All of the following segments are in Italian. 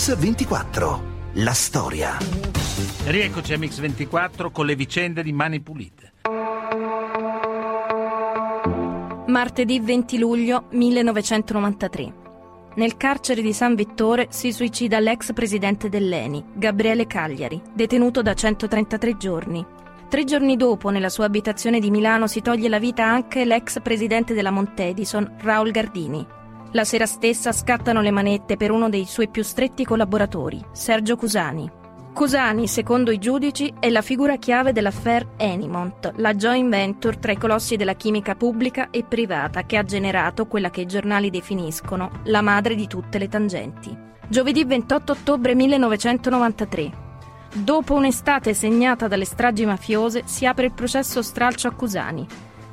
Mix24. La storia. Rieccoci a Mix24 con le vicende di Mani Pulite. Martedì 20 luglio 1993. Nel carcere di San Vittore si suicida l'ex presidente dell'ENI, Gabriele Cagliari, detenuto da 133 giorni. Tre giorni dopo, nella sua abitazione di Milano, si toglie la vita anche l'ex presidente della Montedison, Raul Gardini. La sera stessa scattano le manette per uno dei suoi più stretti collaboratori, Sergio Cusani. Cusani, secondo i giudici, è la figura chiave dell'affaire Enimont, la joint venture tra i colossi della chimica pubblica e privata che ha generato quella che i giornali definiscono la madre di tutte le tangenti. Giovedì 28 ottobre 1993. Dopo un'estate segnata dalle stragi mafiose, si apre il processo stralcio a Cusani.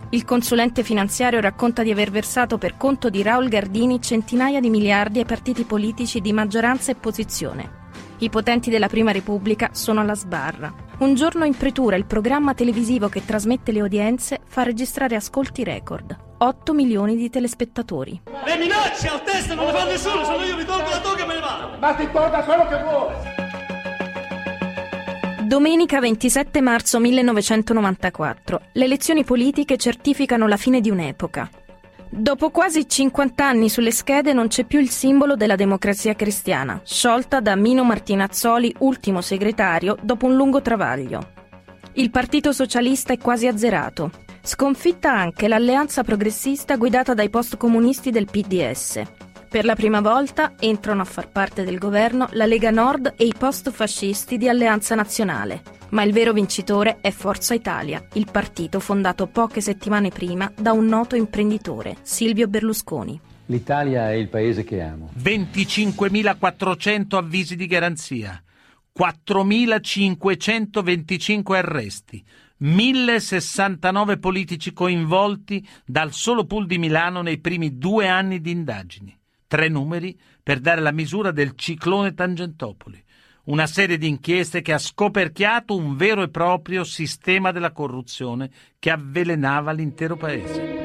Il consulente finanziario racconta di aver versato per conto di Raul Gardini centinaia di miliardi ai partiti politici di maggioranza e opposizione. I potenti della Prima Repubblica sono alla sbarra. Un giorno in pretura il programma televisivo che trasmette le udienze fa registrare ascolti record. 8 milioni di telespettatori. Le minacce al test non le fa nessuno, se no io mi tolgo la toga e me ne vado. Ma ti tolga quello che vuole. Domenica 27 marzo 1994. Le elezioni politiche certificano la fine di un'epoca. Dopo quasi 50 anni sulle schede non c'è più il simbolo della democrazia cristiana, sciolta da Mino Martinazzoli, ultimo segretario, dopo un lungo travaglio. Il Partito Socialista è quasi azzerato. Sconfitta anche l'alleanza progressista guidata dai post-comunisti del PDS. Per la prima volta entrano a far parte del governo la Lega Nord e i post-fascisti di Alleanza Nazionale. Ma il vero vincitore è Forza Italia, il partito fondato poche settimane prima da un noto imprenditore, Silvio Berlusconi. L'Italia è il paese che amo. 25.400 avvisi di garanzia, 4.525 arresti, 1.069 politici coinvolti dal solo pool di Milano nei primi due anni di indagini. Tre numeri per dare la misura del ciclone Tangentopoli una serie di inchieste che ha scoperchiato un vero e proprio sistema della corruzione che avvelenava l'intero paese.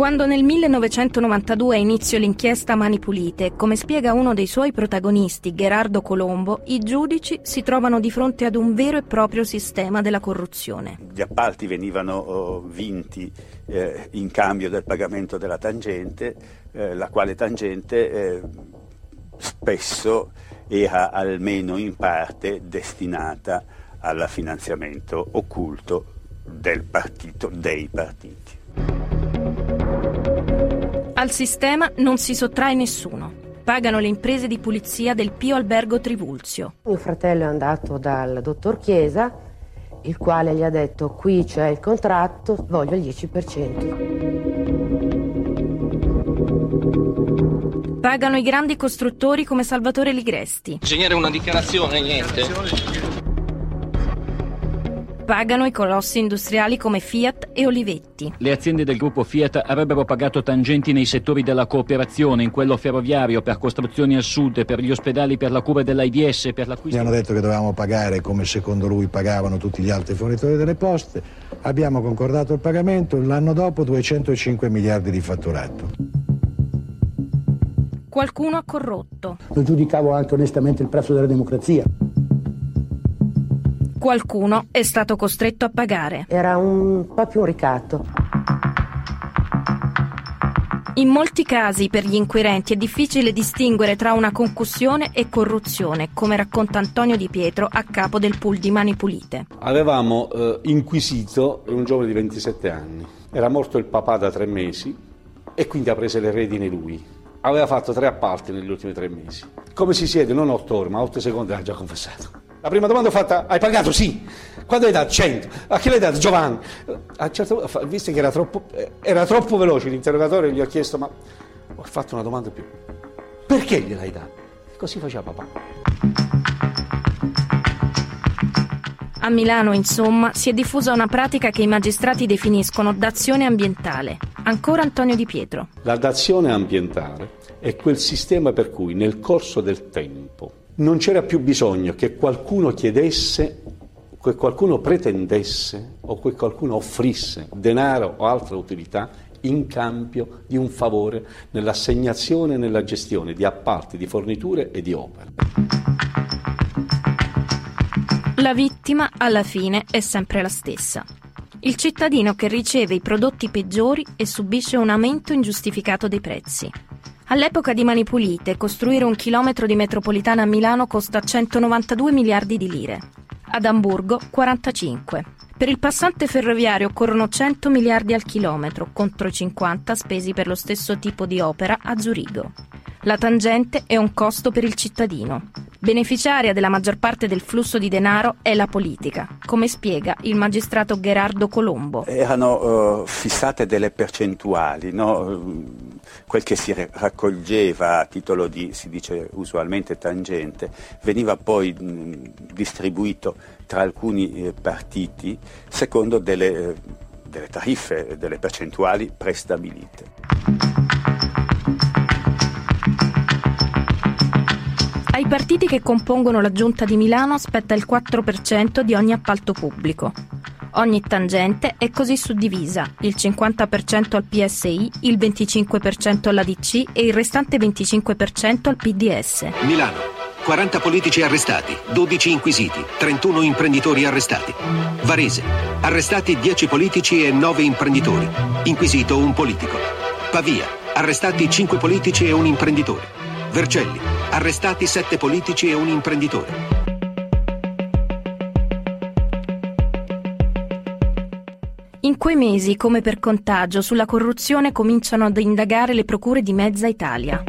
Quando nel 1992 ha inizio l'inchiesta Mani Pulite, come spiega uno dei suoi protagonisti, Gerardo Colombo, i giudici si trovano di fronte ad un vero e proprio sistema della corruzione. Gli appalti venivano oh, vinti eh, in cambio del pagamento della tangente, eh, la quale tangente eh, spesso era almeno in parte destinata al finanziamento occulto del partito, dei partiti. Al sistema non si sottrae nessuno. Pagano le imprese di pulizia del Pio Albergo Trivulzio. Mio fratello è andato dal dottor Chiesa, il quale gli ha detto qui c'è il contratto, voglio il 10%. Pagano i grandi costruttori come Salvatore Ligresti. Ingegnere, una dichiarazione, niente pagano i colossi industriali come Fiat e Olivetti. Le aziende del gruppo Fiat avrebbero pagato tangenti nei settori della cooperazione, in quello ferroviario, per costruzioni al sud, per gli ospedali, per la cura dell'AIDS, per l'acquisto... Mi hanno detto che dovevamo pagare come secondo lui pagavano tutti gli altri fornitori delle poste. Abbiamo concordato il pagamento, l'anno dopo 205 miliardi di fatturato. Qualcuno ha corrotto. Lo giudicavo anche onestamente il prezzo della democrazia. Qualcuno è stato costretto a pagare. Era un proprio un ricatto. In molti casi per gli inquirenti è difficile distinguere tra una concussione e corruzione, come racconta Antonio Di Pietro a capo del pool di Mani Pulite. Avevamo eh, inquisito un giovane di 27 anni. Era morto il papà da tre mesi e quindi ha preso le redine lui. Aveva fatto tre appalti negli ultimi tre mesi. Come si siede? Non otto ore, ma otto secondi ha già confessato. La prima domanda ho fatta, hai pagato? Sì. Quando hai dato? 100. A chi l'hai dato? Giovanni. A un certo punto, visto che era troppo, era troppo veloce l'interrogatorio, gli ho chiesto, ma ho fatto una domanda più. Perché gliel'hai dato? Così faceva papà. A Milano, insomma, si è diffusa una pratica che i magistrati definiscono dazione ambientale. Ancora Antonio Di Pietro. La dazione ambientale è quel sistema per cui nel corso del tempo non c'era più bisogno che qualcuno chiedesse, che qualcuno pretendesse o che qualcuno offrisse denaro o altra utilità in cambio di un favore nell'assegnazione e nella gestione di appalti, di forniture e di opere. La vittima, alla fine, è sempre la stessa. Il cittadino che riceve i prodotti peggiori e subisce un aumento ingiustificato dei prezzi. All'epoca di Mani Pulite, costruire un chilometro di metropolitana a Milano costa 192 miliardi di lire. Ad Amburgo 45. Per il passante ferroviario occorrono 100 miliardi al chilometro, contro i 50 spesi per lo stesso tipo di opera a Zurigo. La tangente è un costo per il cittadino. Beneficiaria della maggior parte del flusso di denaro è la politica, come spiega il magistrato Gerardo Colombo. Erano uh, fissate delle percentuali, no? Quel che si raccoglieva a titolo di, si dice usualmente tangente, veniva poi mh, distribuito tra alcuni eh, partiti secondo delle, eh, delle tariffe, delle percentuali prestabilite. Ai partiti che compongono la giunta di Milano spetta il 4% di ogni appalto pubblico. Ogni tangente è così suddivisa, il 50% al PSI, il 25% all'ADC e il restante 25% al PDS. Milano. 40 politici arrestati, 12 inquisiti, 31 imprenditori arrestati. Varese. Arrestati 10 politici e 9 imprenditori. Inquisito un politico. Pavia. Arrestati 5 politici e un imprenditore. Vercelli, arrestati sette politici e un imprenditore. In quei mesi, come per contagio, sulla corruzione cominciano ad indagare le procure di mezza Italia.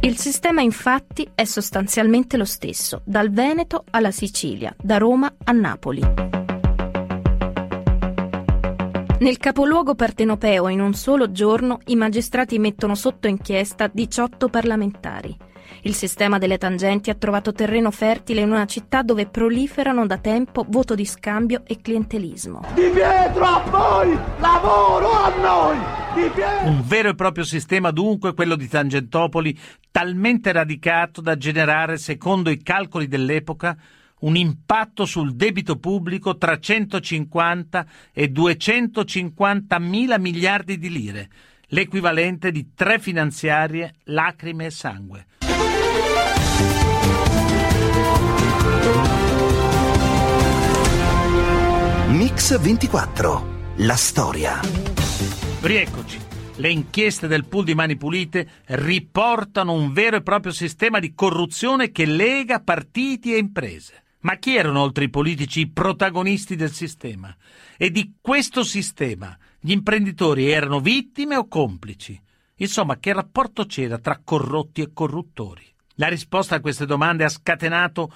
Il sistema infatti è sostanzialmente lo stesso, dal Veneto alla Sicilia, da Roma a Napoli. Nel capoluogo partenopeo in un solo giorno i magistrati mettono sotto inchiesta 18 parlamentari. Il sistema delle tangenti ha trovato terreno fertile in una città dove proliferano da tempo voto di scambio e clientelismo. Di Pietro a voi! Lavoro a noi! Un vero e proprio sistema dunque quello di Tangentopoli, talmente radicato da generare, secondo i calcoli dell'epoca, un impatto sul debito pubblico tra 150 e 250 mila miliardi di lire, l'equivalente di tre finanziarie, lacrime e sangue. Mix 24. La storia. Rieccoci. Le inchieste del pool di Mani Pulite riportano un vero e proprio sistema di corruzione che lega partiti e imprese. Ma chi erano oltre i politici i protagonisti del sistema? E di questo sistema gli imprenditori erano vittime o complici? Insomma, che rapporto c'era tra corrotti e corruttori? La risposta a queste domande ha scatenato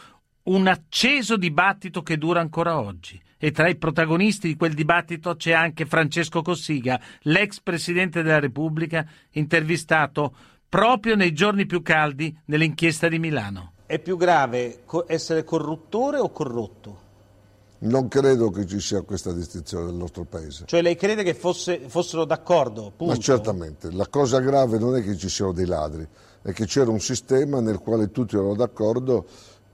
un acceso dibattito che dura ancora oggi. E tra i protagonisti di quel dibattito c'è anche Francesco Cossiga, l'ex presidente della Repubblica, intervistato proprio nei giorni più caldi dell'inchiesta di Milano. È più grave essere corruttore o corrotto? Non credo che ci sia questa distinzione nel nostro paese. Cioè lei crede che fosse, fossero d'accordo? Punto. Ma certamente. La cosa grave non è che ci siano dei ladri, è che c'era un sistema nel quale tutti erano d'accordo,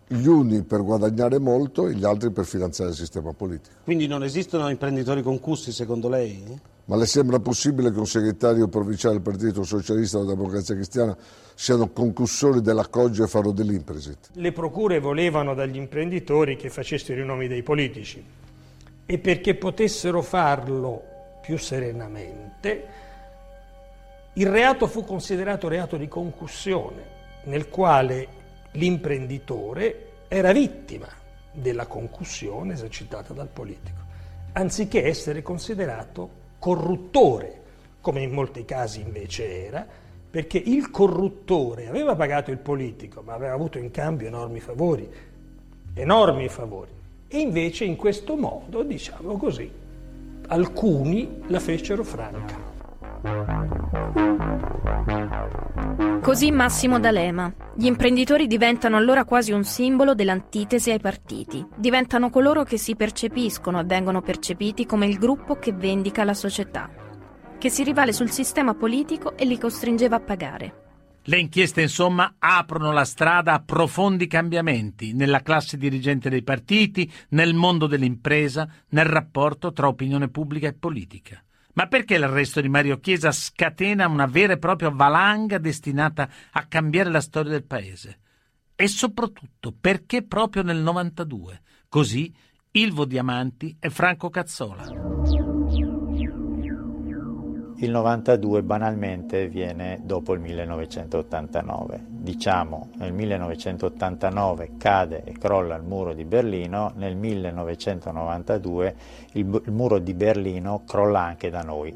gli uni per guadagnare molto e gli altri per finanziare il sistema politico. Quindi non esistono imprenditori concussi secondo lei? Ma le sembra possibile che un segretario provinciale del Partito Socialista della Democrazia Cristiana siano concussori della Coggia e farò dell'Impresit? Le procure volevano dagli imprenditori che facessero i nomi dei politici e perché potessero farlo più serenamente, il reato fu considerato reato di concussione, nel quale l'imprenditore era vittima della concussione esercitata dal politico, anziché essere considerato corruttore, come in molti casi invece era, perché il corruttore aveva pagato il politico, ma aveva avuto in cambio enormi favori, enormi favori. E invece in questo modo, diciamo così, alcuni la fecero franca. Così Massimo D'Alema. Gli imprenditori diventano allora quasi un simbolo dell'antitesi ai partiti. Diventano coloro che si percepiscono e vengono percepiti come il gruppo che vendica la società, che si rivale sul sistema politico e li costringeva a pagare. Le inchieste, insomma, aprono la strada a profondi cambiamenti nella classe dirigente dei partiti, nel mondo dell'impresa, nel rapporto tra opinione pubblica e politica. Ma perché l'arresto di Mario Chiesa scatena una vera e propria valanga destinata a cambiare la storia del paese? E soprattutto perché proprio nel 92? Così Ilvo Diamanti e Franco Cazzola. Il 92 banalmente viene dopo il 1989. Diciamo, nel 1989 cade e crolla il muro di Berlino, nel 1992 il, il muro di Berlino crolla anche da noi.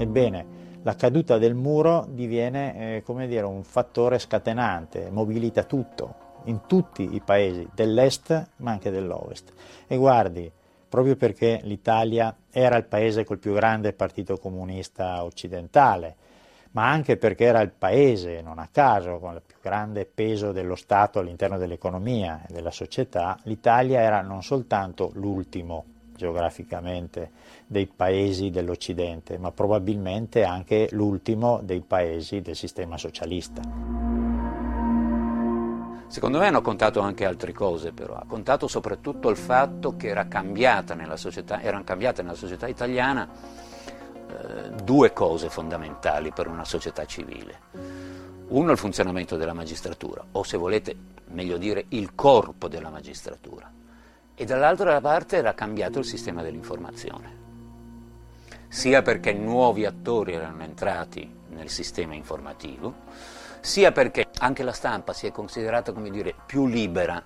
Ebbene, la caduta del muro diviene eh, come dire, un fattore scatenante, mobilita tutto, in tutti i paesi dell'est ma anche dell'ovest. E guardi, proprio perché l'Italia era il paese col più grande partito comunista occidentale, ma anche perché era il paese, non a caso, con il più grande peso dello Stato all'interno dell'economia e della società, l'Italia era non soltanto l'ultimo geograficamente dei paesi dell'Occidente, ma probabilmente anche l'ultimo dei paesi del sistema socialista. Secondo me hanno contato anche altre cose però, ha contato soprattutto il fatto che era cambiata società, erano cambiate nella società italiana eh, due cose fondamentali per una società civile. Uno il funzionamento della magistratura, o se volete meglio dire il corpo della magistratura, e dall'altra parte era cambiato il sistema dell'informazione, sia perché nuovi attori erano entrati nel sistema informativo, sia perché anche la stampa si è considerata dire, più libera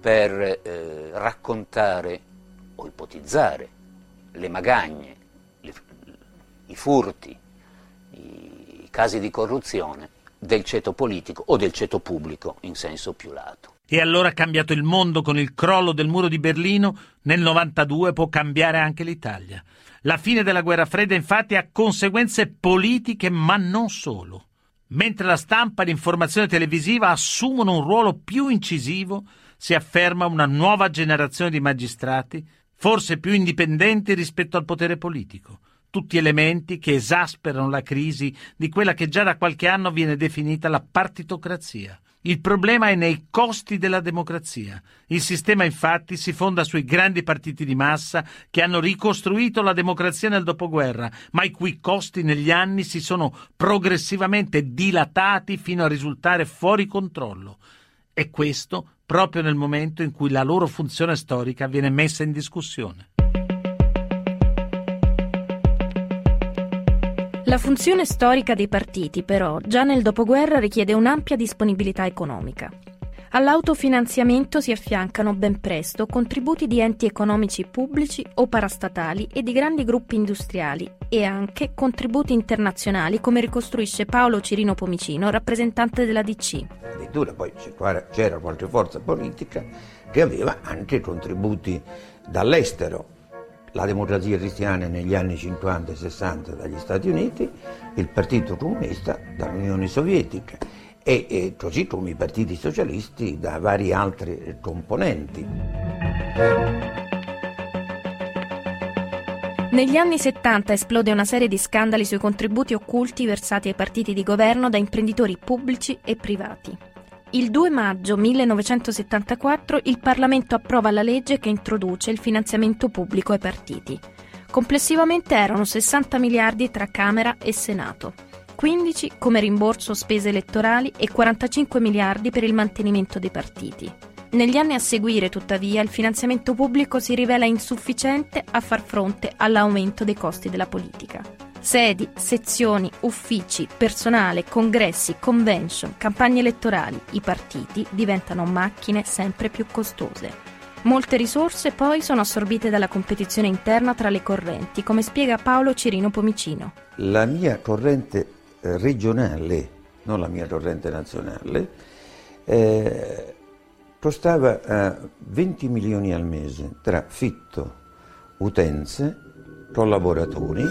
per eh, raccontare o ipotizzare le magagne, le, i furti, i, i casi di corruzione del ceto politico o del ceto pubblico in senso più lato. E allora è cambiato il mondo con il crollo del muro di Berlino, nel 92 può cambiare anche l'Italia. La fine della guerra fredda infatti ha conseguenze politiche ma non solo. Mentre la stampa e l'informazione televisiva assumono un ruolo più incisivo, si afferma una nuova generazione di magistrati, forse più indipendenti rispetto al potere politico. Tutti elementi che esasperano la crisi di quella che già da qualche anno viene definita la partitocrazia. Il problema è nei costi della democrazia. Il sistema infatti si fonda sui grandi partiti di massa che hanno ricostruito la democrazia nel dopoguerra, ma i cui costi negli anni si sono progressivamente dilatati fino a risultare fuori controllo. E questo proprio nel momento in cui la loro funzione storica viene messa in discussione. La funzione storica dei partiti, però, già nel dopoguerra richiede un'ampia disponibilità economica. All'autofinanziamento si affiancano ben presto contributi di enti economici pubblici o parastatali e di grandi gruppi industriali e anche contributi internazionali come ricostruisce Paolo Cirino Pomicino, rappresentante della DC. Addirittura poi c'era qualche forza politica che aveva anche contributi dall'estero la democrazia cristiana negli anni 50 e 60 dagli Stati Uniti, il Partito Comunista dall'Unione Sovietica e, e così come i partiti socialisti da vari altri componenti. Negli anni 70 esplode una serie di scandali sui contributi occulti versati ai partiti di governo da imprenditori pubblici e privati. Il 2 maggio 1974 il Parlamento approva la legge che introduce il finanziamento pubblico ai partiti. Complessivamente erano 60 miliardi tra Camera e Senato, 15 come rimborso spese elettorali e 45 miliardi per il mantenimento dei partiti. Negli anni a seguire, tuttavia, il finanziamento pubblico si rivela insufficiente a far fronte all'aumento dei costi della politica. Sedi, sezioni, uffici, personale, congressi, convention, campagne elettorali, i partiti diventano macchine sempre più costose. Molte risorse poi sono assorbite dalla competizione interna tra le correnti, come spiega Paolo Cirino Pomicino. La mia corrente eh, regionale, non la mia corrente nazionale, eh, costava eh, 20 milioni al mese tra fitto, utenze, collaboratori.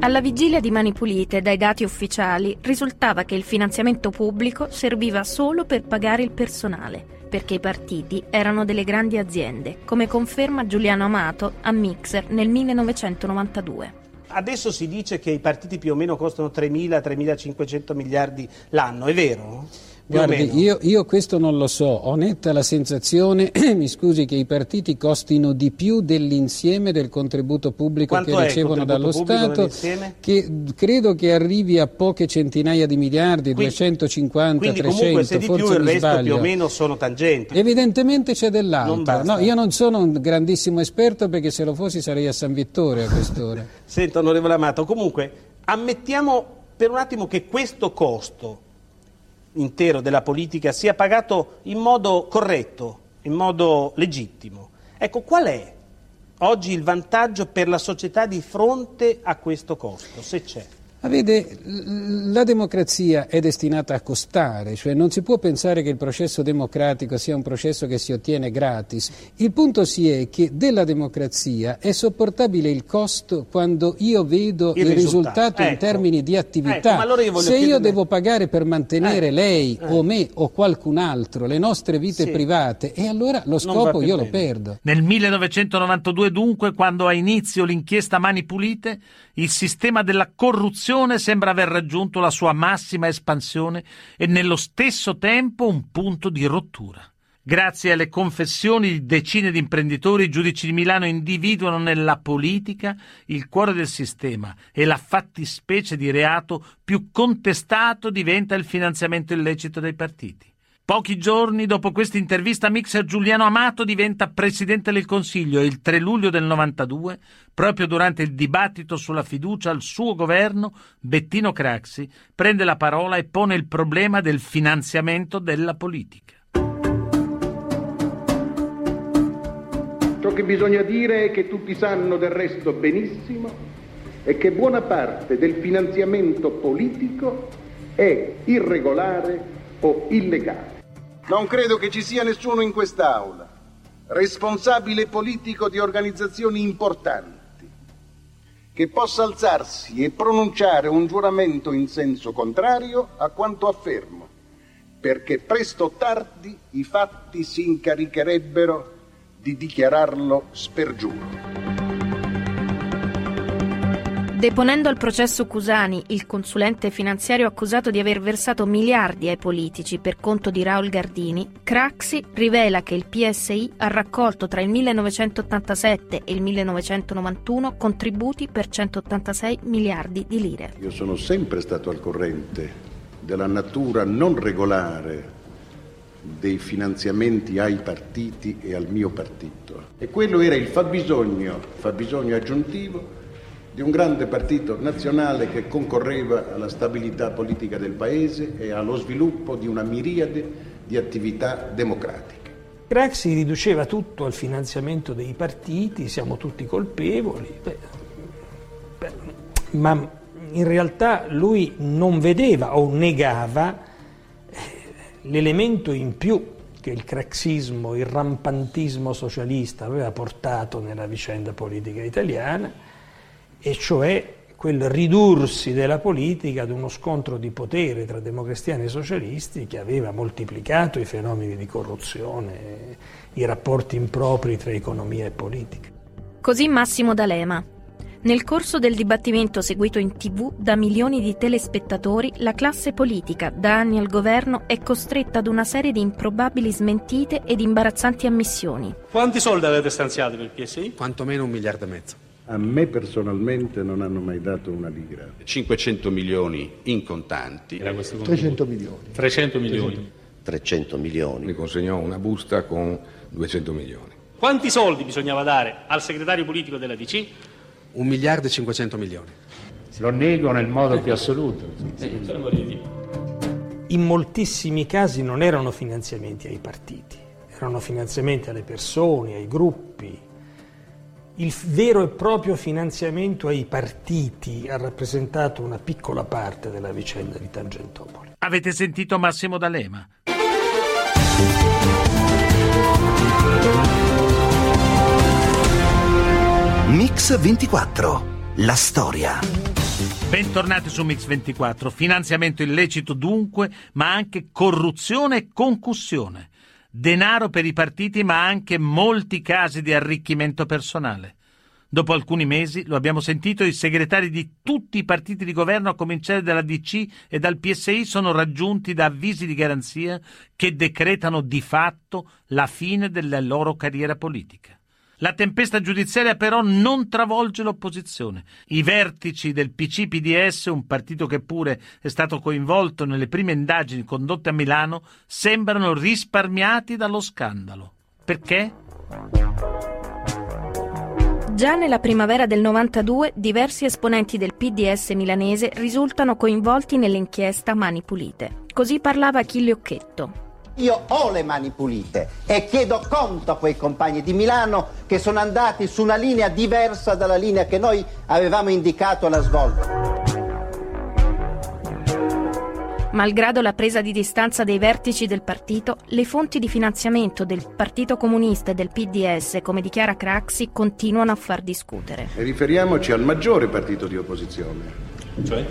Alla vigilia di Mani Pulite, dai dati ufficiali, risultava che il finanziamento pubblico serviva solo per pagare il personale, perché i partiti erano delle grandi aziende, come conferma Giuliano Amato a Mixer nel 1992. adesso si dice che i partiti più o meno costano 3.000-3.500 miliardi l'anno, è vero? Guardi, io, io, questo non lo so, ho netta la sensazione, mi scusi, che i partiti costino di più dell'insieme del contributo pubblico Quanto che ricevono dallo Stato, che credo che arrivi a poche centinaia di miliardi, quindi, 250, quindi 300, comunque se di forse più il resto sbaglio. più o meno sono tangenti. Evidentemente c'è dell'altro, no, io non sono un grandissimo esperto perché se lo fossi sarei a San Vittore a quest'ora. Senta onorevole Amato, comunque ammettiamo per un attimo che questo costo intero della politica sia pagato in modo corretto, in modo legittimo. Ecco, qual è oggi il vantaggio per la società di fronte a questo costo, se c'è? Ma vede, la democrazia è destinata a costare, cioè non si può pensare che il processo democratico sia un processo che si ottiene gratis. Il punto si è che della democrazia è sopportabile il costo quando io vedo il, il risultato, risultato ecco. in termini di attività. Ecco, allora io Se io devo pagare per mantenere eh, lei eh. o me o qualcun altro le nostre vite sì. private, e allora lo scopo io bene. lo perdo. Nel 1992 dunque, quando ha inizio l'inchiesta Mani Pulite, il sistema della corruzione sembra aver raggiunto la sua massima espansione e nello stesso tempo un punto di rottura. Grazie alle confessioni di decine di imprenditori, i giudici di Milano individuano nella politica il cuore del sistema e la fattispecie di reato più contestato diventa il finanziamento illecito dei partiti. Pochi giorni dopo questa intervista Mixer Giuliano Amato diventa Presidente del Consiglio e il 3 luglio del 92, proprio durante il dibattito sulla fiducia al suo governo, Bettino Craxi prende la parola e pone il problema del finanziamento della politica. Ciò che bisogna dire è che tutti sanno del resto benissimo è che buona parte del finanziamento politico è irregolare o illegale. Non credo che ci sia nessuno in quest'Aula, responsabile politico di organizzazioni importanti, che possa alzarsi e pronunciare un giuramento in senso contrario a quanto affermo, perché presto o tardi i fatti si incaricherebbero di dichiararlo spergiuro. Deponendo al processo Cusani, il consulente finanziario accusato di aver versato miliardi ai politici per conto di Raul Gardini, Craxi rivela che il PSI ha raccolto tra il 1987 e il 1991 contributi per 186 miliardi di lire. Io sono sempre stato al corrente della natura non regolare dei finanziamenti ai partiti e al mio partito. E quello era il fabbisogno, fabbisogno aggiuntivo di un grande partito nazionale che concorreva alla stabilità politica del Paese e allo sviluppo di una miriade di attività democratiche. Craxi riduceva tutto al finanziamento dei partiti, siamo tutti colpevoli, beh, beh, ma in realtà lui non vedeva o negava eh, l'elemento in più che il craxismo, il rampantismo socialista aveva portato nella vicenda politica italiana e cioè quel ridursi della politica ad uno scontro di potere tra democristiani e socialisti che aveva moltiplicato i fenomeni di corruzione, i rapporti impropri tra economia e politica. Così Massimo D'Alema. Nel corso del dibattimento seguito in tv da milioni di telespettatori, la classe politica, da anni al governo, è costretta ad una serie di improbabili smentite ed imbarazzanti ammissioni. Quanti soldi avete stanziato per il PSI? Quantomeno un miliardo e mezzo. A me personalmente non hanno mai dato una lira. 500 milioni in contanti. 300 milioni. 300 milioni. 300 milioni. Mi consegnò una busta con 200 milioni. Quanti soldi bisognava dare al segretario politico della DC? Un miliardo e 500 milioni. Lo nego nel modo più assoluto. In moltissimi casi non erano finanziamenti ai partiti, erano finanziamenti alle persone, ai gruppi. Il vero e proprio finanziamento ai partiti ha rappresentato una piccola parte della vicenda di Tangentopoli. Avete sentito Massimo D'Alema? Mix 24. La storia. Bentornati su Mix 24. Finanziamento illecito dunque, ma anche corruzione e concussione. Denaro per i partiti, ma anche molti casi di arricchimento personale. Dopo alcuni mesi, lo abbiamo sentito, i segretari di tutti i partiti di governo, a cominciare dalla DC e dal PSI, sono raggiunti da avvisi di garanzia che decretano di fatto la fine della loro carriera politica. La tempesta giudiziaria però non travolge l'opposizione. I vertici del PC-PDS, un partito che pure è stato coinvolto nelle prime indagini condotte a Milano, sembrano risparmiati dallo scandalo. Perché? Già nella primavera del 92 diversi esponenti del PDS milanese risultano coinvolti nell'inchiesta Mani Pulite. Così parlava Achille Occhetto. Io ho le mani pulite e chiedo conto a quei compagni di Milano che sono andati su una linea diversa dalla linea che noi avevamo indicato alla svolta. Malgrado la presa di distanza dei vertici del partito, le fonti di finanziamento del Partito Comunista e del PDS, come dichiara Craxi, continuano a far discutere. E riferiamoci al maggiore partito di opposizione. Cioè?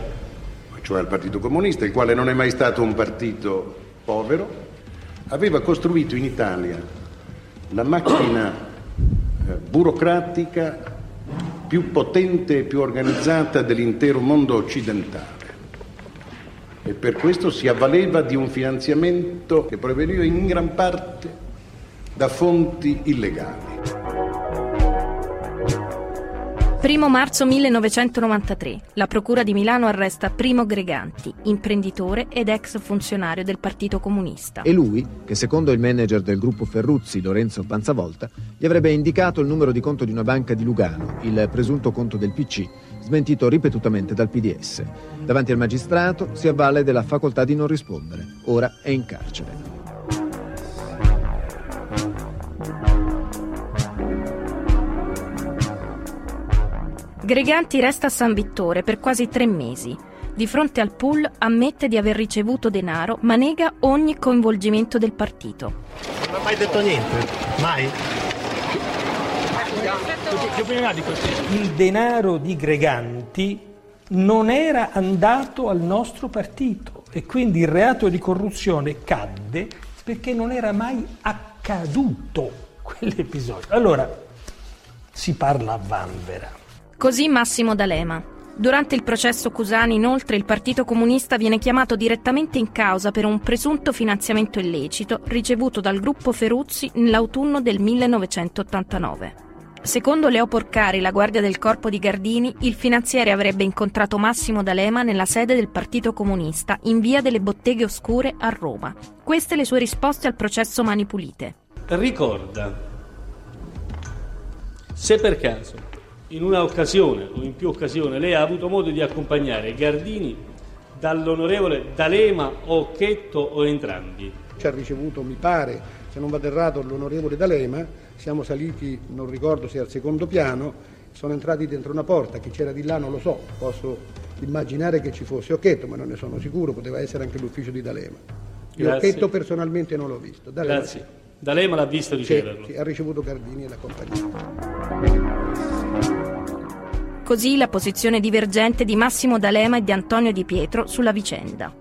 Cioè al Partito Comunista, il quale non è mai stato un partito povero, aveva costruito in Italia la macchina eh, burocratica più potente e più organizzata dell'intero mondo occidentale e per questo si avvaleva di un finanziamento che proveniva in gran parte da fonti illegali. 1 marzo 1993. La Procura di Milano arresta Primo Greganti, imprenditore ed ex funzionario del Partito Comunista. E lui, che secondo il manager del gruppo Ferruzzi, Lorenzo Panzavolta, gli avrebbe indicato il numero di conto di una banca di Lugano, il presunto conto del PC, smentito ripetutamente dal PDS. Davanti al magistrato si avvale della facoltà di non rispondere. Ora è in carcere. Greganti resta a San Vittore per quasi tre mesi. Di fronte al pool ammette di aver ricevuto denaro, ma nega ogni coinvolgimento del partito. Non ha mai detto niente? Mai? Che opinione ha di questo? Il denaro di Greganti non era andato al nostro partito e quindi il reato di corruzione cadde perché non era mai accaduto quell'episodio. Allora si parla a vanvera. Così Massimo D'Alema. Durante il processo Cusani, inoltre, il Partito Comunista viene chiamato direttamente in causa per un presunto finanziamento illecito ricevuto dal gruppo Feruzzi nell'autunno del 1989. Secondo Leo Porcari, la guardia del corpo di Gardini, il finanziere avrebbe incontrato Massimo D'Alema nella sede del Partito Comunista in via delle Botteghe Oscure a Roma. Queste le sue risposte al processo Mani Pulite. Ricorda, se per caso in una occasione o in più occasioni lei ha avuto modo di accompagnare Gardini dall'onorevole D'Alema o Occhetto o entrambi? Ci ha ricevuto, mi pare, se non vado errato, l'onorevole D'Alema, siamo saliti, non ricordo se al secondo piano, sono entrati dentro una porta, chi c'era di là non lo so, posso immaginare che ci fosse Occhetto, ma non ne sono sicuro, poteva essere anche l'ufficio di D'Alema. Io. Occhetto personalmente non l'ho visto. D'Alema Grazie. sì. D'Alema l'ha visto Sì, riceverlo. sì, ha ricevuto Gardini e la compagnia. Così la posizione divergente di Massimo D'Alema e di Antonio Di Pietro sulla vicenda.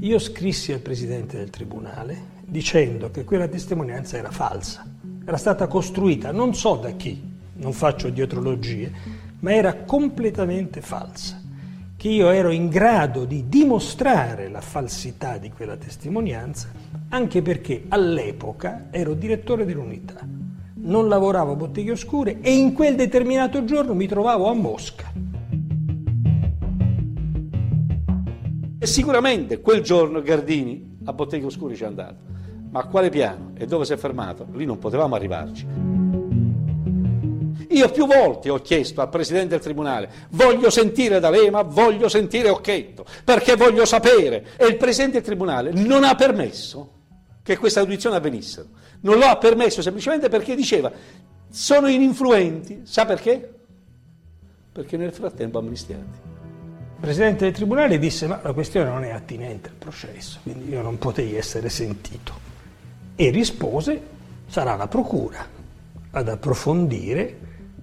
Io scrissi al presidente del tribunale dicendo che quella testimonianza era falsa, era stata costruita non so da chi, non faccio dietrologie, ma era completamente falsa, che io ero in grado di dimostrare la falsità di quella testimonianza anche perché all'epoca ero direttore dell'unità, non lavoravo a botteghe oscure e in quel determinato giorno mi trovavo a Mosca. E sicuramente quel giorno Gardini a Botteghe Oscure ci è andato. Ma a quale piano e dove si è fermato? Lì non potevamo arrivarci. Io più volte ho chiesto al Presidente del Tribunale, voglio sentire D'Alema, voglio sentire Occhetto, perché voglio sapere. E il Presidente del Tribunale non ha permesso che questa audizione avvenissero. Non lo ha permesso semplicemente perché diceva, sono ininfluenti. Sa perché? Perché nel frattempo amnistiati. Il Presidente del Tribunale disse ma la questione non è attinente al processo, quindi io non potei essere sentito. E rispose sarà la Procura ad approfondire,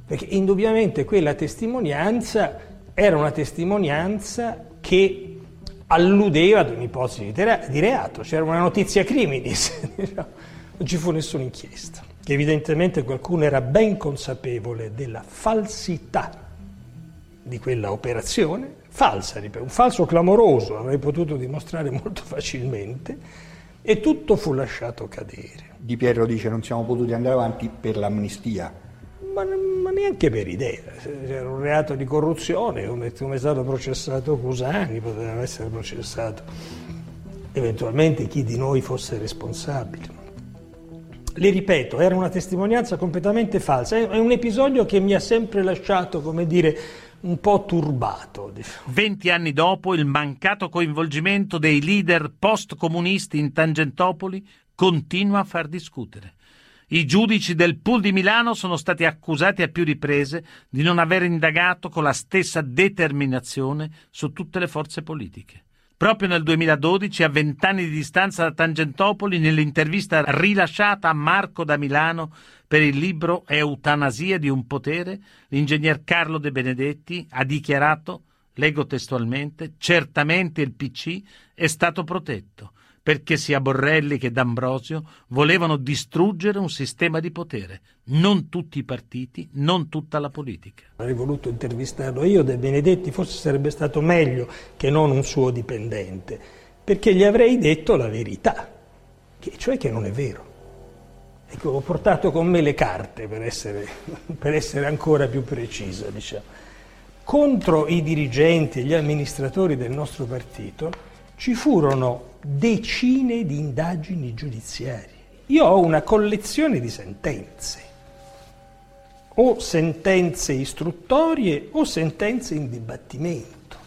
perché indubbiamente quella testimonianza era una testimonianza che alludeva ad un'ipotesi di, reato, c'era una notizia criminis. diciamo. Non ci fu nessuna inchiesta, evidentemente qualcuno era ben consapevole della falsità di quella operazione, falsa, ripeto, un falso clamoroso, avrei potuto dimostrare molto facilmente, e tutto fu lasciato cadere. Di Pietro dice non siamo potuti andare avanti per l'amnistia. Ma, ma neanche per idea, c'era un reato di corruzione, come, come è stato processato Cusani, poteva essere processato eventualmente chi di noi fosse responsabile. Le ripeto, era una testimonianza completamente falsa, è un episodio che mi ha sempre lasciato, come dire, un po' turbato. Diciamo. Venti anni dopo, il mancato coinvolgimento dei leader post-comunisti in Tangentopoli continua a far discutere. I giudici del pool di Milano sono stati accusati a più riprese di non aver indagato con la stessa determinazione su tutte le forze politiche. Proprio nel 2012, a vent'anni di distanza da Tangentopoli, nell'intervista rilasciata a Marco da Milano per il libro Eutanasia di un potere, l'ingegner Carlo De Benedetti ha dichiarato, leggo testualmente, certamente il PC è stato protetto perché sia Borrelli che D'Ambrosio volevano distruggere un sistema di potere, non tutti i partiti, non tutta la politica. Avrei voluto intervistarlo io, De Benedetti, forse sarebbe stato meglio che non un suo dipendente, perché gli avrei detto la verità, che, cioè che non è vero. Ecco, ho portato con me le carte per essere, per essere ancora più precisa, diciamo. Contro i dirigenti e gli amministratori del nostro partito ci furono decine di indagini giudiziarie. Io ho una collezione di sentenze, o sentenze istruttorie o sentenze in dibattimento.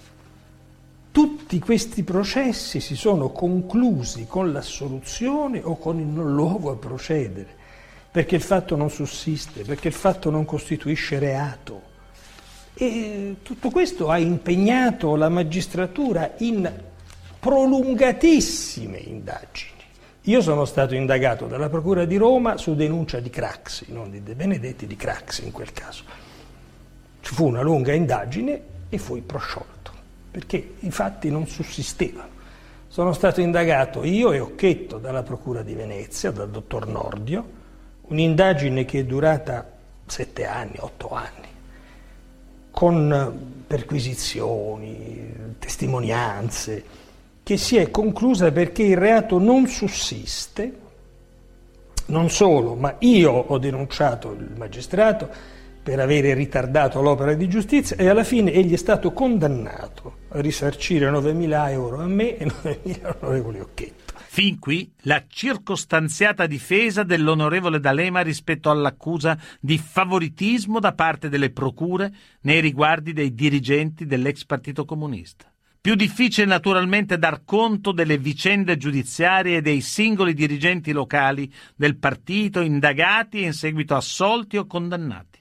Tutti questi processi si sono conclusi con l'assoluzione o con il non luogo a procedere, perché il fatto non sussiste, perché il fatto non costituisce reato. E tutto questo ha impegnato la magistratura in prolungatissime indagini. Io sono stato indagato dalla Procura di Roma su denuncia di Craxi, non di De Benedetti, di Craxi in quel caso. Ci fu una lunga indagine e fui prosciolto, perché i fatti non sussistevano. Sono stato indagato io e Occhetto dalla Procura di Venezia, dal dottor Nordio, un'indagine che è durata sette anni, otto anni, con perquisizioni, testimonianze, che si è conclusa perché il reato non sussiste, non solo, ma io ho denunciato il magistrato per avere ritardato l'opera di giustizia e alla fine egli è stato condannato a risarcire 9.000 euro a me e 9.000 all'onorevole Occhetto. Fin qui la circostanziata difesa dell'onorevole D'Alema rispetto all'accusa di favoritismo da parte delle procure nei riguardi dei dirigenti dell'ex Partito Comunista. Più difficile naturalmente dar conto delle vicende giudiziarie dei singoli dirigenti locali del partito indagati e in seguito assolti o condannati.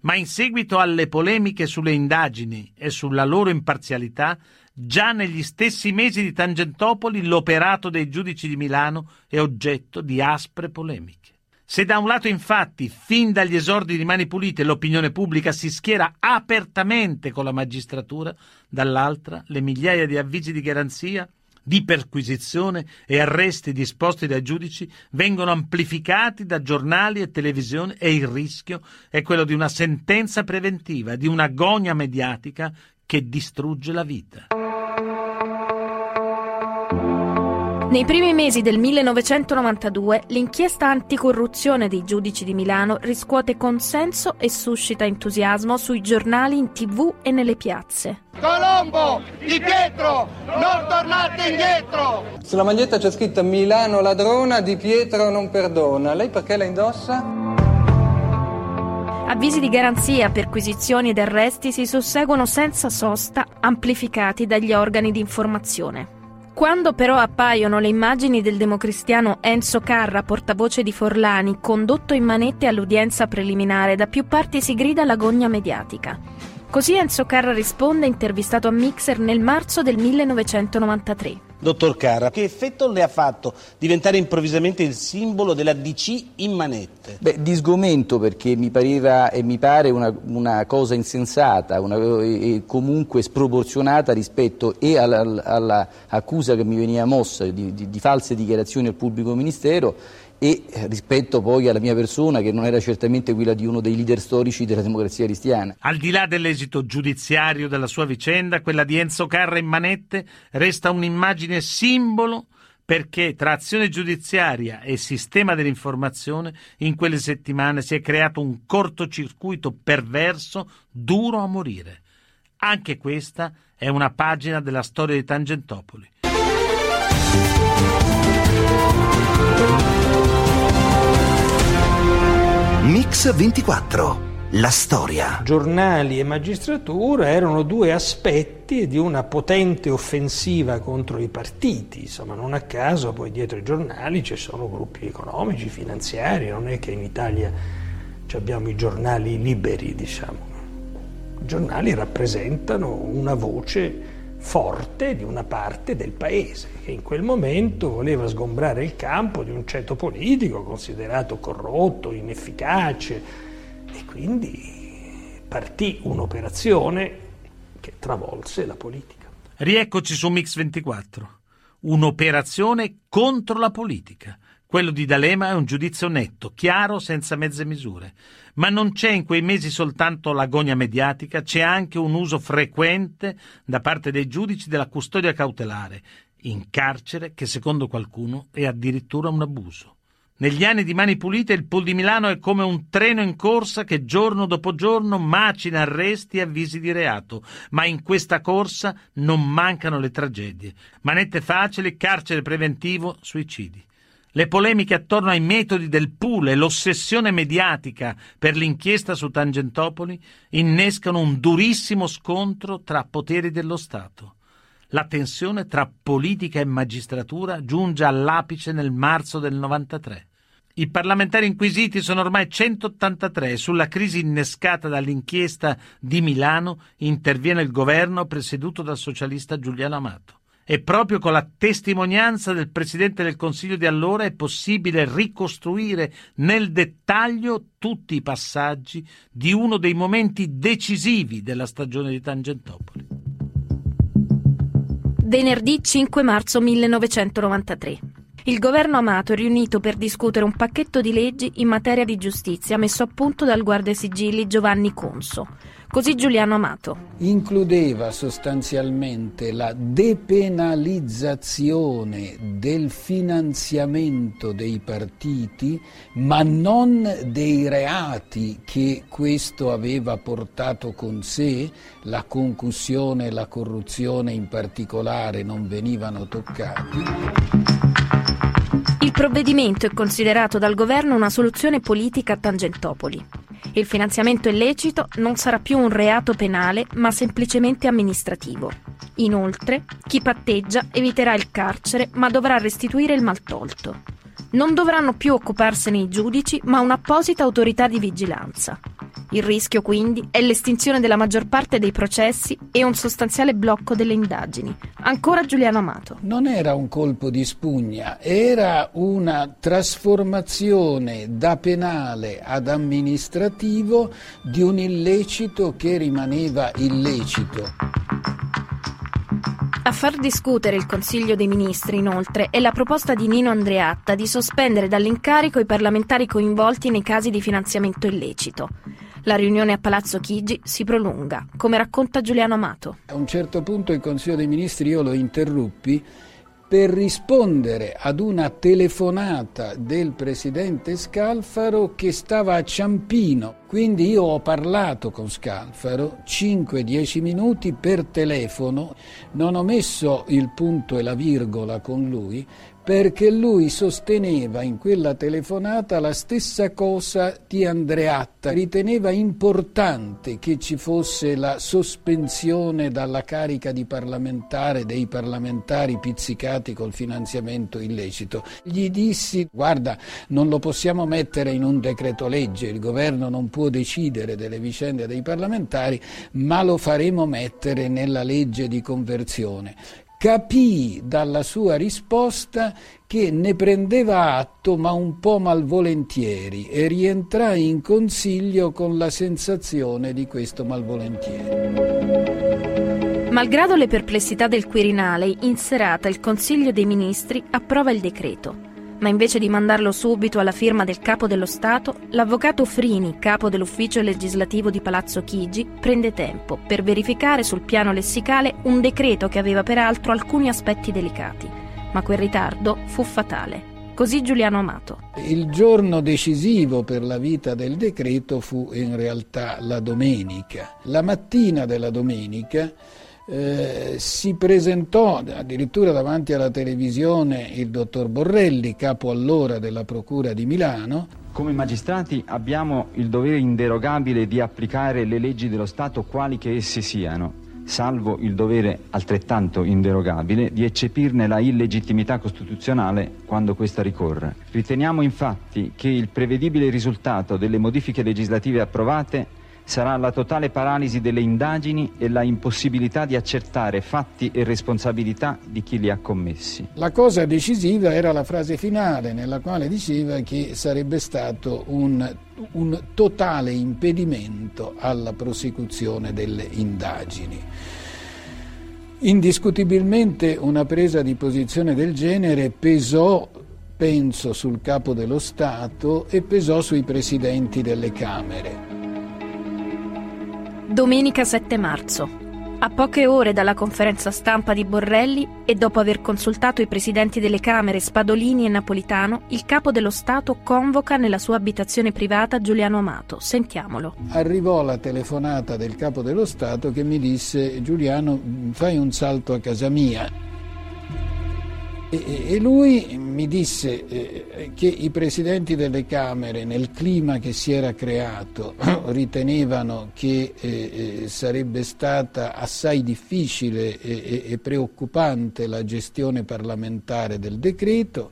Ma in seguito alle polemiche sulle indagini e sulla loro imparzialità, già negli stessi mesi di Tangentopoli l'operato dei giudici di Milano è oggetto di aspre polemiche. Se da un lato infatti, fin dagli esordi di Mani Pulite, l'opinione pubblica si schiera apertamente con la magistratura, dall'altra le migliaia di avvisi di garanzia, di perquisizione e arresti disposti dai giudici vengono amplificati da giornali e televisione e il rischio è quello di una sentenza preventiva, di un'agonia mediatica che distrugge la vita. Nei primi mesi del 1992 l'inchiesta anticorruzione dei giudici di Milano riscuote consenso e suscita entusiasmo sui giornali, in tv e nelle piazze. Colombo, Di Pietro, non tornate indietro! Sulla maglietta c'è scritto Milano ladrona, Di Pietro non perdona. Lei perché la indossa? Avvisi di garanzia, perquisizioni ed arresti si susseguono senza sosta, amplificati dagli organi di informazione. Quando però appaiono le immagini del democristiano Enzo Carra, portavoce di Forlani, condotto in manette all'udienza preliminare, da più parti si grida l'agonia mediatica. Così Enzo Carra risponde intervistato a Mixer nel marzo del 1993. Dottor Carra, che effetto le ha fatto diventare improvvisamente il simbolo della DC in manette? Beh, di sgomento perché mi pareva e mi pare una, una cosa insensata una, e comunque sproporzionata rispetto e all'accusa alla che mi veniva mossa di, di, di false dichiarazioni al pubblico ministero e rispetto poi alla mia persona che non era certamente quella di uno dei leader storici della democrazia cristiana. Al di là dell'esito giudiziario della sua vicenda, quella di Enzo Carra in manette resta un'immagine simbolo perché tra azione giudiziaria e sistema dell'informazione in quelle settimane si è creato un cortocircuito perverso duro a morire. Anche questa è una pagina della storia di Tangentopoli. Mix 24. La storia. Giornali e magistratura erano due aspetti di una potente offensiva contro i partiti. Insomma, non a caso poi dietro i giornali ci sono gruppi economici, finanziari, non è che in Italia abbiamo i giornali liberi, diciamo. I giornali rappresentano una voce forte di una parte del paese che in quel momento voleva sgombrare il campo di un ceto politico considerato corrotto, inefficace e quindi partì un'operazione che travolse la politica. Rieccoci su Mix 24, un'operazione contro la politica. Quello di D'Alema è un giudizio netto, chiaro, senza mezze misure. Ma non c'è in quei mesi soltanto l'agonia mediatica, c'è anche un uso frequente da parte dei giudici della custodia cautelare, in carcere, che secondo qualcuno è addirittura un abuso. Negli anni di Mani Pulite il Pool di Milano è come un treno in corsa che giorno dopo giorno macina arresti e avvisi di reato, ma in questa corsa non mancano le tragedie. Manette facili, carcere preventivo, suicidi. Le polemiche attorno ai metodi del pool e l'ossessione mediatica per l'inchiesta su Tangentopoli innescano un durissimo scontro tra poteri dello Stato. La tensione tra politica e magistratura giunge all'apice nel marzo del 93. I parlamentari inquisiti sono ormai 183 e sulla crisi innescata dall'inchiesta di Milano interviene il governo presieduto dal socialista Giuliano Amato e proprio con la testimonianza del Presidente del Consiglio di allora è possibile ricostruire nel dettaglio tutti i passaggi di uno dei momenti decisivi della stagione di Tangentopoli. Venerdì 5 marzo 1993. Il governo Amato è riunito per discutere un pacchetto di leggi in materia di giustizia messo a punto dal guardasigilli Giovanni Conso Così Giuliano Amato. Includeva sostanzialmente la depenalizzazione del finanziamento dei partiti, ma non dei reati che questo aveva portato con sé, la concussione e la corruzione in particolare non venivano toccati. Il provvedimento è considerato dal governo una soluzione politica a Tangentopoli. Il finanziamento illecito non sarà più un reato penale, ma semplicemente amministrativo. Inoltre, chi patteggia eviterà il carcere, ma dovrà restituire il maltolto. Non dovranno più occuparsene i giudici, ma un'apposita autorità di vigilanza. Il rischio quindi è l'estinzione della maggior parte dei processi e un sostanziale blocco delle indagini. Ancora Giuliano Amato. Non era un colpo di spugna, era una trasformazione da penale ad amministrativo di un illecito che rimaneva illecito. A far discutere il Consiglio dei Ministri, inoltre, è la proposta di Nino Andreatta di sospendere dall'incarico i parlamentari coinvolti nei casi di finanziamento illecito. La riunione a Palazzo Chigi si prolunga, come racconta Giuliano Amato. A un certo punto il Consiglio dei Ministri io lo interruppi per rispondere ad una telefonata del presidente Scalfaro che stava a Ciampino. Quindi io ho parlato con Scalfaro 5-10 minuti per telefono, non ho messo il punto e la virgola con lui perché lui sosteneva in quella telefonata la stessa cosa di Andreatta, riteneva importante che ci fosse la sospensione dalla carica di parlamentare dei parlamentari pizzicati col finanziamento illecito. Gli dissi guarda non lo possiamo mettere in un decreto legge, il governo non può decidere delle vicende dei parlamentari, ma lo faremo mettere nella legge di conversione capì dalla sua risposta che ne prendeva atto ma un po' malvolentieri e rientrai in consiglio con la sensazione di questo malvolentieri. Malgrado le perplessità del Quirinale, in serata il Consiglio dei Ministri approva il decreto. ma invece di mandarlo subito alla firma del capo dello Stato, l'avvocato Frini, capo dell'ufficio legislativo di Palazzo Chigi, prende tempo per verificare sul piano lessicale un decreto che aveva peraltro alcuni aspetti delicati, ma quel ritardo fu fatale. Così Giuliano Amato. Il giorno decisivo per la vita del decreto fu in realtà la domenica. La mattina della domenica eh, si presentò addirittura davanti alla televisione il dottor Borrelli, capo allora della Procura di Milano. Come magistrati abbiamo il dovere inderogabile di applicare le leggi dello Stato quali che esse siano salvo il dovere altrettanto inderogabile di eccepirne la illegittimità costituzionale quando questa ricorra. Riteniamo infatti che il prevedibile risultato delle modifiche legislative approvate sarà la totale paralisi delle indagini e la impossibilità di accertare fatti e responsabilità di chi li ha commessi. La cosa decisiva era la frase finale nella quale diceva che sarebbe stato un, un totale impedimento alla prosecuzione delle indagini. Indiscutibilmente una presa di posizione del genere pesò penso sul capo dello Stato e pesò sui presidenti delle Camere. Domenica 7 marzo. A poche ore dalla conferenza stampa di Borrelli e dopo aver consultato i presidenti delle Camere Spadolini e Napolitano, il capo dello Stato convoca nella sua abitazione privata Giuliano Amato. Sentiamolo. Arrivò la telefonata del capo dello Stato che mi disse Giuliano fai un salto a casa mia. E, lui mi disse eh, che i presidenti delle Camere, nel clima che si era creato, ritenevano che eh, eh, sarebbe stata assai difficile e preoccupante la gestione parlamentare del decreto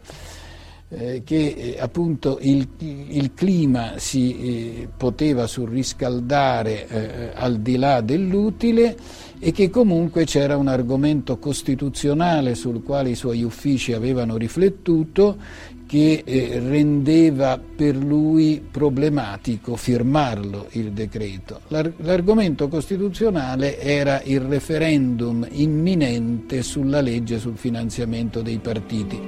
che appunto il, il, clima si eh, poteva surriscaldare al di là dell'utile e che comunque c'era un argomento costituzionale sul quale i suoi uffici avevano riflettuto che eh, rendeva per lui problematico firmarlo il decreto. L'ar- l'argomento costituzionale era il referendum imminente sulla legge sul finanziamento dei partiti.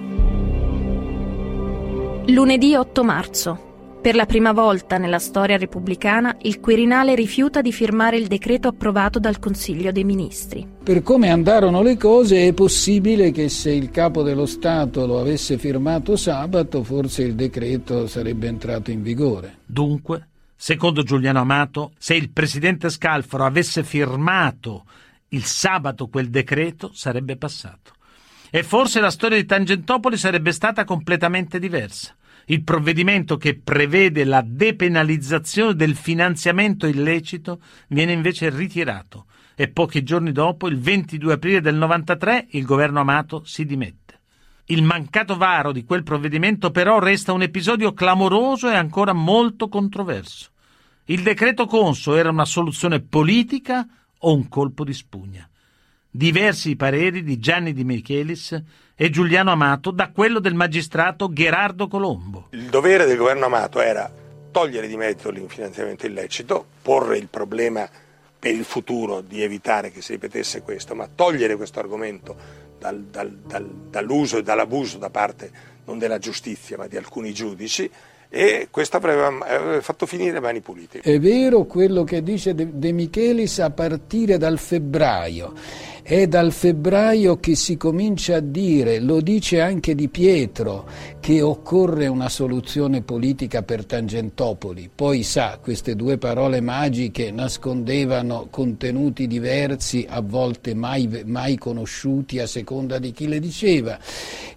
Lunedì 8 marzo. Per la prima volta nella storia repubblicana il Quirinale rifiuta di firmare il decreto approvato dal Consiglio dei Ministri. Per come andarono le cose è possibile che se il capo dello Stato lo avesse firmato sabato forse il decreto sarebbe entrato in vigore. Dunque, secondo Giuliano Amato, se il presidente Scalfaro avesse firmato il sabato quel decreto sarebbe passato. E forse la storia di Tangentopoli sarebbe stata completamente diversa. Il provvedimento che prevede la depenalizzazione del finanziamento illecito viene invece ritirato e pochi giorni dopo, il 22 aprile del 93, il governo Amato si dimette. Il mancato varo di quel provvedimento però resta un episodio clamoroso e ancora molto controverso. Il decreto Conso era una soluzione politica o un colpo di spugna? diversi i pareri di Gianni Di Michelis e Giuliano Amato da quello del magistrato Gerardo Colombo. Il dovere del governo Amato era togliere di mezzo l'infinanziamento illecito, porre il problema per il futuro di evitare che si ripetesse questo, ma togliere questo argomento dal, dal, dal, dall'uso e dall'abuso da parte non della giustizia ma di alcuni giudici e questo avrebbe fatto finire mani pulite. È vero quello che dice De Michelis a partire dal febbraio è dal febbraio che si comincia a dire, lo dice anche Di Pietro, che occorre una soluzione politica per Tangentopoli. Poi sa, queste due parole magiche nascondevano contenuti diversi, a volte mai, mai conosciuti a seconda di chi le diceva.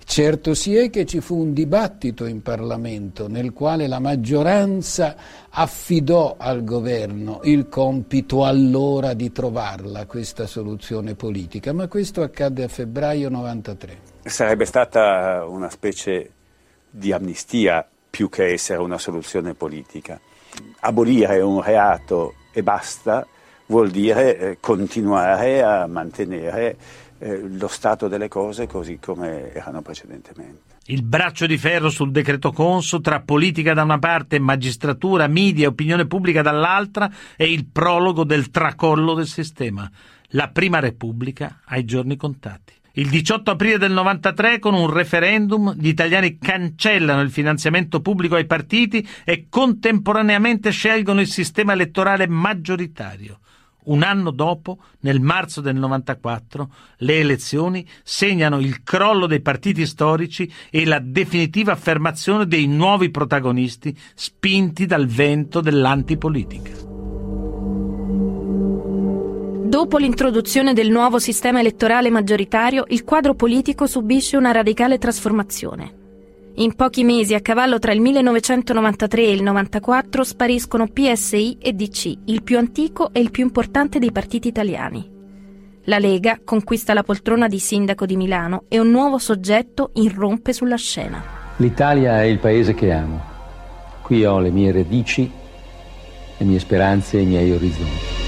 Certo si è che ci fu un dibattito in Parlamento nel quale la maggioranza affidò al governo il compito allora di trovarla questa soluzione politica, ma questo accadde a febbraio 93. Sarebbe stata una specie di amnistia più che essere una soluzione politica. Abolire un reato e basta vuol dire eh, continuare a mantenere eh, lo stato delle cose così come erano precedentemente. Il braccio di ferro sul decreto Conso tra politica da una parte, magistratura, media e opinione pubblica dall'altra è il prologo del tracollo del sistema. La prima Repubblica ai giorni contati. Il 18 aprile del 93, con un referendum, gli italiani cancellano il finanziamento pubblico ai partiti e contemporaneamente scelgono il sistema elettorale maggioritario. Un anno dopo, nel marzo del 94, le elezioni segnano il crollo dei partiti storici e la definitiva affermazione dei nuovi protagonisti spinti dal vento dell'antipolitica. Dopo l'introduzione del nuovo sistema elettorale maggioritario, il quadro politico subisce una radicale trasformazione. In pochi mesi, a cavallo tra il 1993 e il 94, spariscono PSI e DC, il più antico e il più importante dei partiti italiani. La Lega conquista la poltrona di sindaco di Milano e un nuovo soggetto irrompe sulla scena. L'Italia è il paese che amo. Qui ho le mie radici, le mie speranze e i miei orizzonti.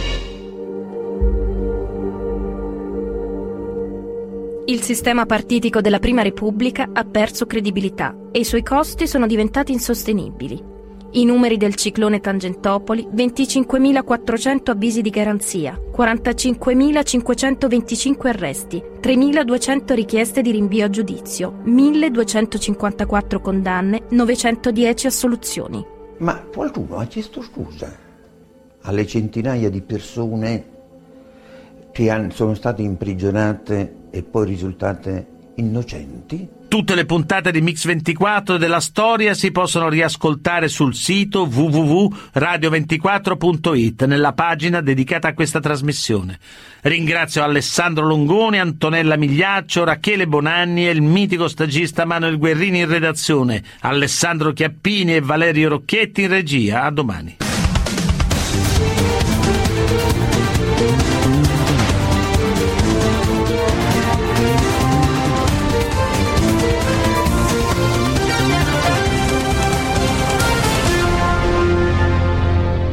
Il sistema partitico della Prima Repubblica ha perso credibilità e i suoi costi sono diventati insostenibili. I numeri del ciclone Tangentopoli, 25.400 avvisi di garanzia, 45.525 arresti, 3.200 richieste di rinvio a giudizio, 1.254 condanne, 910 assoluzioni. Ma qualcuno ha chiesto scusa alle centinaia di persone che sono state imprigionate e poi risultate innocenti? Tutte le puntate di Mix24 della storia si possono riascoltare sul sito www.radio24.it nella pagina dedicata a questa trasmissione. Ringrazio Alessandro Longoni, Antonella Migliaccio, Rachele Bonanni e il mitico stagista Manuel Guerrini in redazione, Alessandro Chiappini e Valerio Rocchetti in regia. A domani.